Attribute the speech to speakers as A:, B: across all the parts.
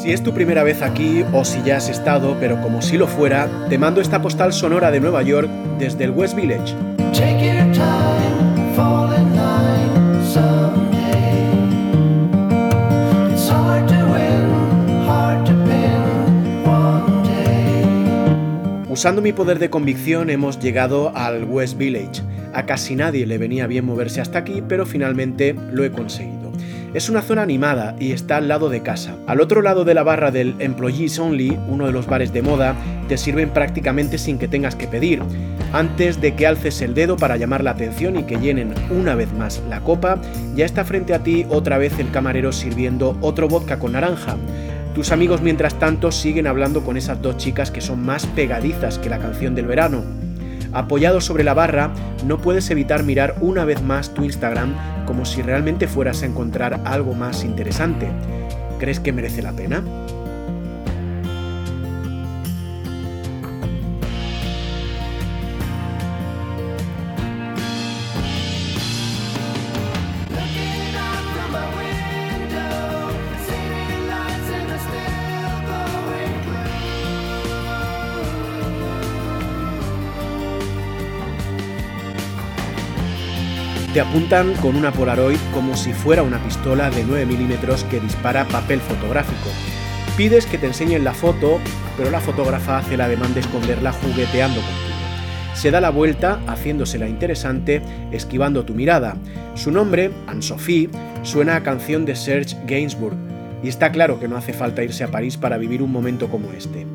A: Si es tu primera vez aquí o si ya has estado, pero como si lo fuera, te mando esta postal sonora de Nueva York desde el West Village. Usando mi poder de convicción hemos llegado al West Village. A casi nadie le venía bien moverse hasta aquí, pero finalmente lo he conseguido. Es una zona animada y está al lado de casa. Al otro lado de la barra del Employees Only, uno de los bares de moda, te sirven prácticamente sin que tengas que pedir. Antes de que alces el dedo para llamar la atención y que llenen una vez más la copa, ya está frente a ti otra vez el camarero sirviendo otro vodka con naranja. Tus amigos mientras tanto siguen hablando con esas dos chicas que son más pegadizas que la canción del verano. Apoyado sobre la barra, no puedes evitar mirar una vez más tu Instagram como si realmente fueras a encontrar algo más interesante. ¿Crees que merece la pena? Te apuntan con una Polaroid como si fuera una pistola de 9 milímetros que dispara papel fotográfico. Pides que te enseñen la foto, pero la fotógrafa hace la demanda de esconderla jugueteando contigo. Se da la vuelta, haciéndosela interesante, esquivando tu mirada. Su nombre, Anne-Sophie, suena a canción de Serge Gainsbourg, y está claro que no hace falta irse a París para vivir un momento como este.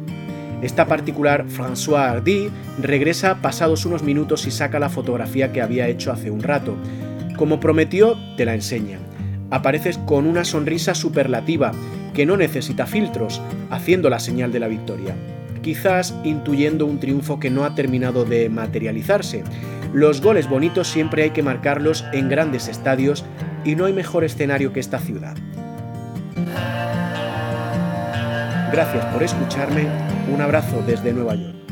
A: Esta particular François Hardy regresa pasados unos minutos y saca la fotografía que había hecho hace un rato. Como prometió, te la enseña. Apareces con una sonrisa superlativa, que no necesita filtros, haciendo la señal de la victoria. Quizás intuyendo un triunfo que no ha terminado de materializarse. Los goles bonitos siempre hay que marcarlos en grandes estadios y no hay mejor escenario que esta ciudad. Gracias por escucharme. Un abrazo desde Nueva York.